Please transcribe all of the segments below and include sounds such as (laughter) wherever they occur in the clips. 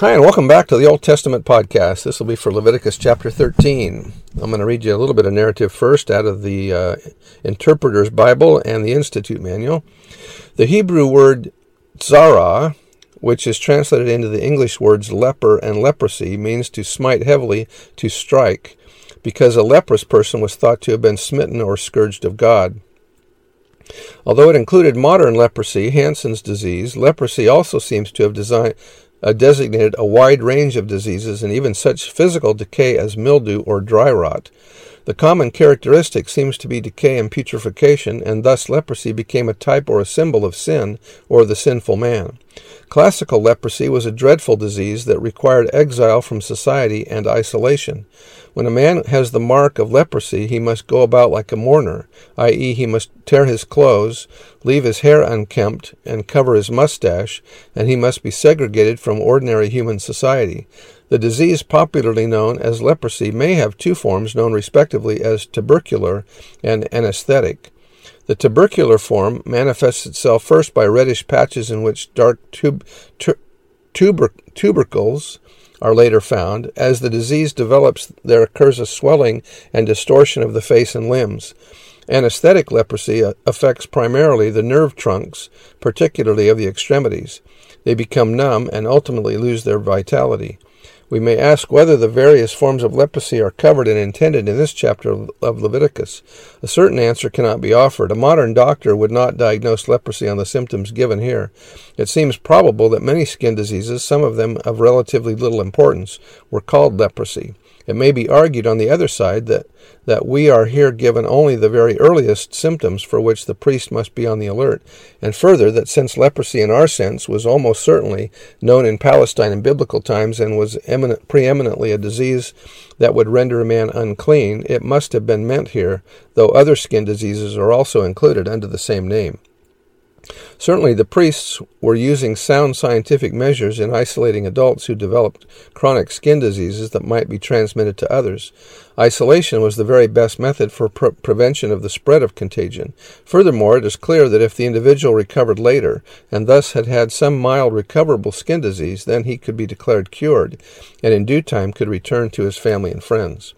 Hi, and welcome back to the Old Testament podcast. This will be for Leviticus chapter 13. I'm going to read you a little bit of narrative first out of the uh, Interpreter's Bible and the Institute Manual. The Hebrew word zara, which is translated into the English words leper and leprosy, means to smite heavily, to strike, because a leprous person was thought to have been smitten or scourged of God. Although it included modern leprosy, Hansen's disease, leprosy also seems to have designed, uh, designated a wide range of diseases and even such physical decay as mildew or dry rot. The common characteristic seems to be decay and putrefaction, and thus leprosy became a type or a symbol of sin or the sinful man. Classical leprosy was a dreadful disease that required exile from society and isolation. When a man has the mark of leprosy, he must go about like a mourner, i.e., he must tear his clothes, leave his hair unkempt, and cover his mustache, and he must be segregated from ordinary human society. The disease popularly known as leprosy may have two forms known respectively as tubercular and anesthetic. The tubercular form manifests itself first by reddish patches in which dark tub- tuber- tubercles are later found. As the disease develops, there occurs a swelling and distortion of the face and limbs. Anesthetic leprosy uh, affects primarily the nerve trunks, particularly of the extremities. They become numb and ultimately lose their vitality. We may ask whether the various forms of leprosy are covered and intended in this chapter of Leviticus. A certain answer cannot be offered. A modern doctor would not diagnose leprosy on the symptoms given here. It seems probable that many skin diseases, some of them of relatively little importance, were called leprosy. It may be argued on the other side that, that we are here given only the very earliest symptoms for which the priest must be on the alert, and further that since leprosy in our sense was almost certainly known in Palestine in biblical times and was eminent, preeminently a disease that would render a man unclean, it must have been meant here, though other skin diseases are also included under the same name. Certainly, the priests were using sound scientific measures in isolating adults who developed chronic skin diseases that might be transmitted to others. Isolation was the very best method for pre- prevention of the spread of contagion. Furthermore, it is clear that if the individual recovered later, and thus had had some mild recoverable skin disease, then he could be declared cured, and in due time could return to his family and friends.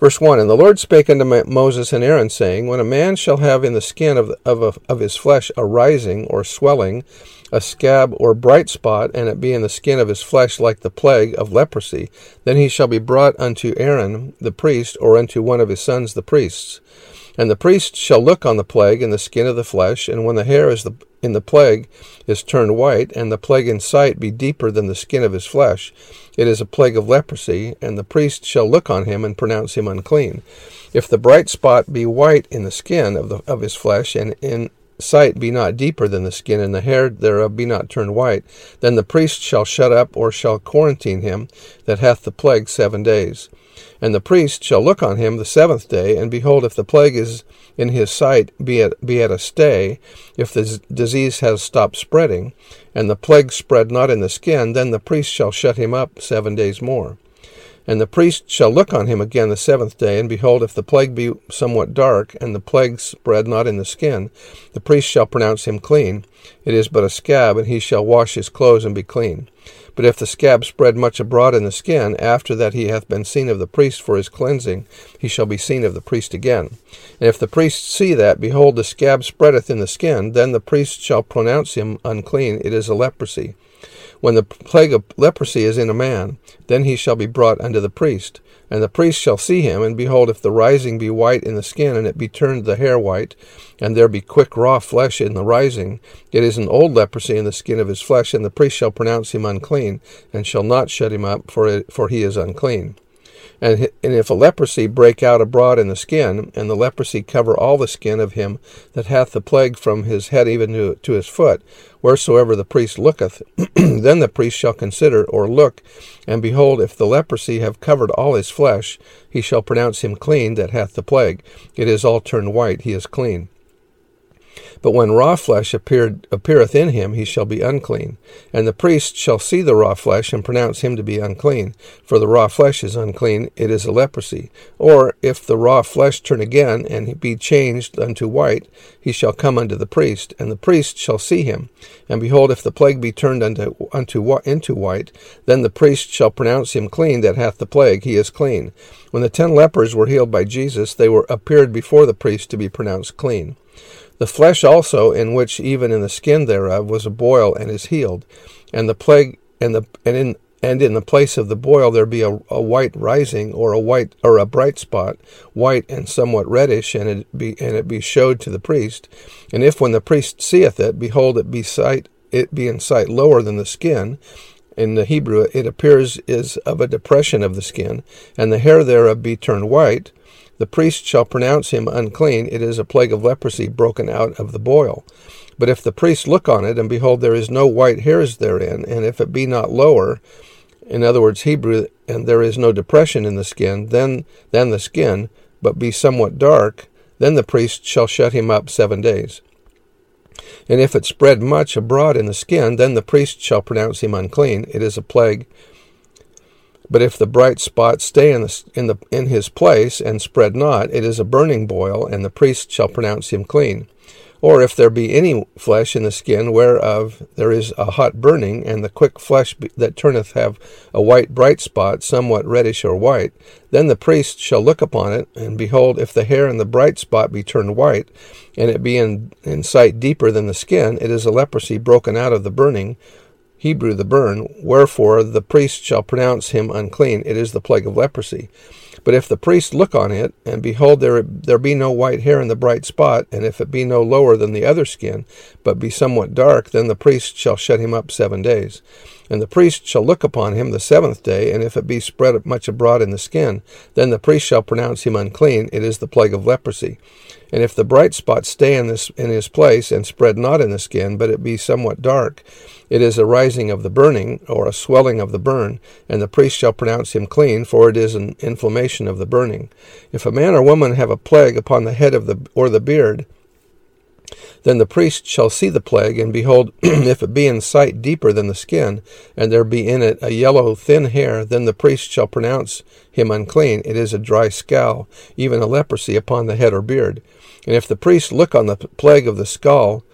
Verse 1 And the Lord spake unto Moses and Aaron, saying, When a man shall have in the skin of, of, of his flesh a rising or swelling, a scab or bright spot, and it be in the skin of his flesh like the plague of leprosy, then he shall be brought unto Aaron the priest, or unto one of his sons the priests. And the priest shall look on the plague in the skin of the flesh, and when the hair is the, in the plague is turned white, and the plague in sight be deeper than the skin of his flesh, it is a plague of leprosy, and the priest shall look on him and pronounce him unclean. If the bright spot be white in the skin of, the, of his flesh, and in sight be not deeper than the skin, and the hair thereof be not turned white, then the priest shall shut up or shall quarantine him that hath the plague seven days. And the priest shall look on him the seventh day, and behold, if the plague is in his sight, be at, be at a stay, if the disease has stopped spreading, and the plague spread not in the skin, then the priest shall shut him up seven days more. And the priest shall look on him again the seventh day, and behold, if the plague be somewhat dark, and the plague spread not in the skin, the priest shall pronounce him clean. It is but a scab, and he shall wash his clothes and be clean. But if the scab spread much abroad in the skin, after that he hath been seen of the priest for his cleansing, he shall be seen of the priest again. And if the priest see that, behold, the scab spreadeth in the skin, then the priest shall pronounce him unclean, it is a leprosy. When the plague of leprosy is in a man, then he shall be brought unto the priest. And the priest shall see him, and behold, if the rising be white in the skin, and it be turned the hair white, and there be quick raw flesh in the rising, it is an old leprosy in the skin of his flesh, and the priest shall pronounce him unclean, and shall not shut him up, for, it, for he is unclean. And, and if a leprosy break out abroad in the skin, and the leprosy cover all the skin of him that hath the plague from his head even to, to his foot, wheresoever the priest looketh, (clears throat) then the priest shall consider or look, and behold, if the leprosy have covered all his flesh, he shall pronounce him clean that hath the plague. It is all turned white, he is clean. But when raw flesh appeared, appeareth in him, he shall be unclean. And the priest shall see the raw flesh, and pronounce him to be unclean. For the raw flesh is unclean, it is a leprosy. Or if the raw flesh turn again, and be changed unto white, he shall come unto the priest, and the priest shall see him. And behold, if the plague be turned unto, unto into white, then the priest shall pronounce him clean that hath the plague, he is clean. When the ten lepers were healed by Jesus, they were appeared before the priest to be pronounced clean. The flesh also, in which even in the skin thereof was a boil, and is healed, and the plague, and the and in and in the place of the boil there be a, a white rising, or a white or a bright spot, white and somewhat reddish, and it be and it be showed to the priest. And if when the priest seeth it, behold, it be sight it be in sight lower than the skin, in the Hebrew it appears is of a depression of the skin, and the hair thereof be turned white, the priest shall pronounce him unclean. It is a plague of leprosy broken out of the boil. But if the priest look on it, and behold, there is no white hairs therein, and if it be not lower, in other words, Hebrew, and there is no depression in the skin, then than the skin, but be somewhat dark, then the priest shall shut him up seven days. And if it spread much abroad in the skin, then the priest shall pronounce him unclean. It is a plague but if the bright spot stay in, the, in, the, in his place and spread not, it is a burning boil, and the priest shall pronounce him clean. Or if there be any flesh in the skin whereof there is a hot burning, and the quick flesh that turneth have a white bright spot, somewhat reddish or white, then the priest shall look upon it, and behold, if the hair and the bright spot be turned white, and it be in, in sight deeper than the skin, it is a leprosy broken out of the burning, Hebrew the burn, wherefore the priest shall pronounce him unclean. It is the plague of leprosy. But if the priest look on it, and behold, there, there be no white hair in the bright spot, and if it be no lower than the other skin, but be somewhat dark, then the priest shall shut him up seven days. And the priest shall look upon him the seventh day, and if it be spread much abroad in the skin, then the priest shall pronounce him unclean. It is the plague of leprosy. And if the bright spot stay in, this, in his place, and spread not in the skin, but it be somewhat dark, it is a rising of the burning, or a swelling of the burn, and the priest shall pronounce him clean, for it is an inflammation of the burning. If a man or woman have a plague upon the head of the or the beard, then the priest shall see the plague, and behold, (clears throat) if it be in sight deeper than the skin, and there be in it a yellow thin hair, then the priest shall pronounce him unclean. It is a dry scall, even a leprosy upon the head or beard. And if the priest look on the plague of the scall,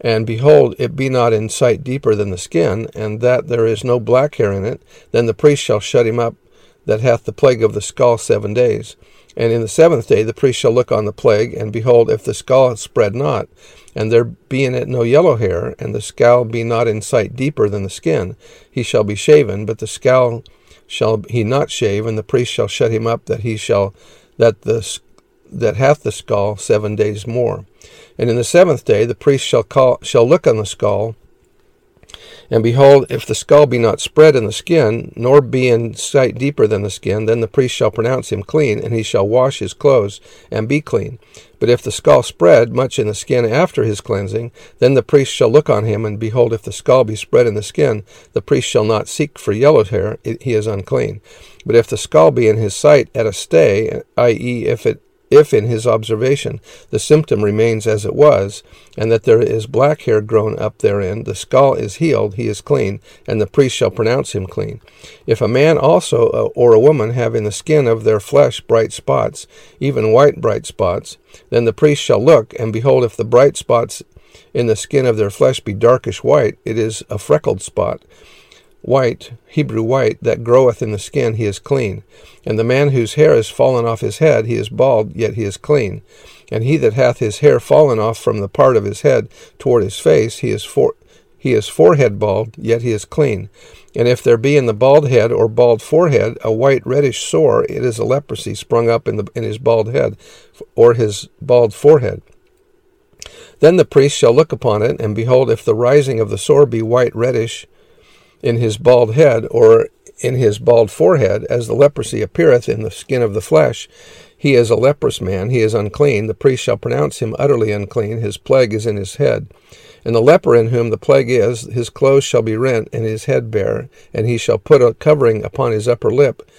and behold, it be not in sight deeper than the skin, and that there is no black hair in it, then the priest shall shut him up that hath the plague of the scall seven days. And in the seventh day the priest shall look on the plague, and behold, if the scall spread not, and there be in it no yellow hair, and the scall be not in sight deeper than the skin, he shall be shaven, but the scall shall he not shave, and the priest shall shut him up that he shall that the that hath the scall seven days more. And in the seventh day the priest shall call shall look on the scall, and behold, if the scall be not spread in the skin, nor be in sight deeper than the skin, then the priest shall pronounce him clean, and he shall wash his clothes, and be clean. But if the scall spread much in the skin after his cleansing, then the priest shall look on him, and behold, if the scall be spread in the skin, the priest shall not seek for yellow hair, he is unclean. But if the scall be in his sight at a stay, i.e., if it if in his observation the symptom remains as it was, and that there is black hair grown up therein, the scall is healed, he is clean, and the priest shall pronounce him clean. If a man also uh, or a woman have in the skin of their flesh bright spots, even white bright spots, then the priest shall look, and behold, if the bright spots in the skin of their flesh be darkish white, it is a freckled spot white, Hebrew white, that groweth in the skin, he is clean. And the man whose hair is fallen off his head, he is bald, yet he is clean. And he that hath his hair fallen off from the part of his head toward his face, he is for he is forehead bald, yet he is clean. And if there be in the bald head or bald forehead a white reddish sore, it is a leprosy sprung up in, the, in his bald head or his bald forehead. Then the priest shall look upon it, and behold, if the rising of the sore be white reddish, in his bald head or in his bald forehead, as the leprosy appeareth in the skin of the flesh, he is a leprous man, he is unclean. The priest shall pronounce him utterly unclean. His plague is in his head. And the leper in whom the plague is, his clothes shall be rent, and his head bare, and he shall put a covering upon his upper lip.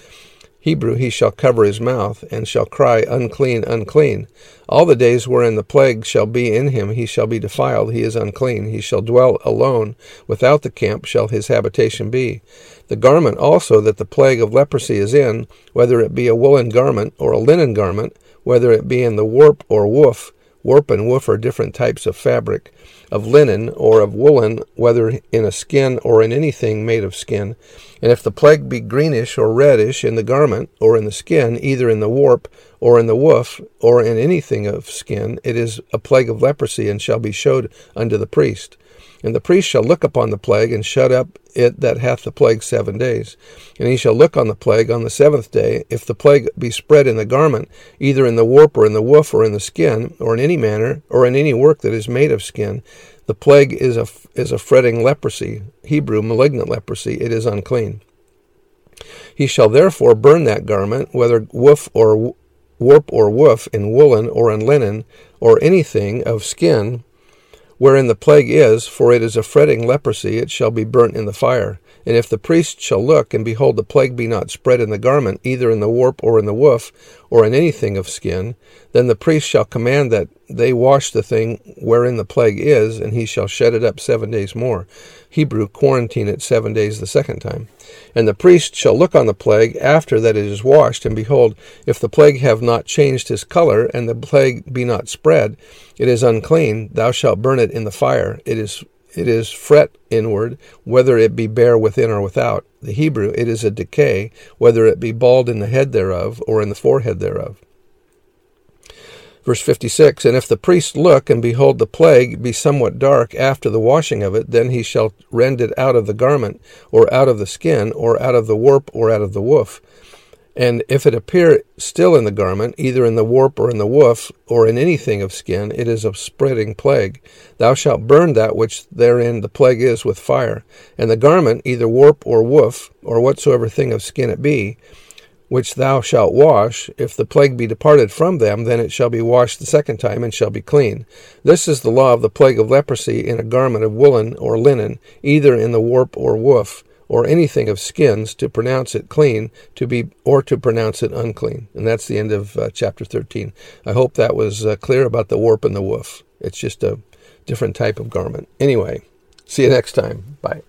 Hebrew, he shall cover his mouth, and shall cry, Unclean, unclean. All the days wherein the plague shall be in him, he shall be defiled, he is unclean. He shall dwell alone, without the camp shall his habitation be. The garment also that the plague of leprosy is in, whether it be a woolen garment or a linen garment, whether it be in the warp or woof, warp and woof are different types of fabric, of linen or of woolen, whether in a skin or in anything made of skin. And if the plague be greenish or reddish in the garment or in the skin, either in the warp or in the woof or in anything of skin, it is a plague of leprosy and shall be showed unto the priest. And the priest shall look upon the plague and shut up it that hath the plague seven days. And he shall look on the plague on the seventh day. If the plague be spread in the garment, either in the warp or in the woof or in the skin, or in any manner, or in any work that is made of skin, the plague is a, is a fretting leprosy, Hebrew malignant leprosy. It is unclean. He shall therefore burn that garment, whether woof or warp or woof, in woolen or in linen, or anything of skin, wherein the plague is, for it is a fretting leprosy, it shall be burnt in the fire. And if the priest shall look, and behold, the plague be not spread in the garment, either in the warp or in the woof, or in anything of skin, then the priest shall command that they wash the thing wherein the plague is, and he shall shut it up seven days more. Hebrew, quarantine it seven days the second time. And the priest shall look on the plague after that it is washed, and behold, if the plague have not changed his color, and the plague be not spread, it is unclean, thou shalt burn it in the fire. It is it is fret inward, whether it be bare within or without. The Hebrew, it is a decay, whether it be bald in the head thereof or in the forehead thereof. Verse 56 And if the priest look, and behold the plague be somewhat dark after the washing of it, then he shall rend it out of the garment, or out of the skin, or out of the warp, or out of the woof. And if it appear still in the garment, either in the warp or in the woof, or in anything of skin, it is a spreading plague. Thou shalt burn that which therein the plague is with fire. And the garment, either warp or woof, or whatsoever thing of skin it be, which thou shalt wash, if the plague be departed from them, then it shall be washed the second time, and shall be clean. This is the law of the plague of leprosy in a garment of woolen or linen, either in the warp or woof or anything of skins to pronounce it clean to be or to pronounce it unclean. And that's the end of uh, chapter 13 i hope that was uh, clear about the warp and the woof. It's just a different type of garment. Anyway see you next time. Bye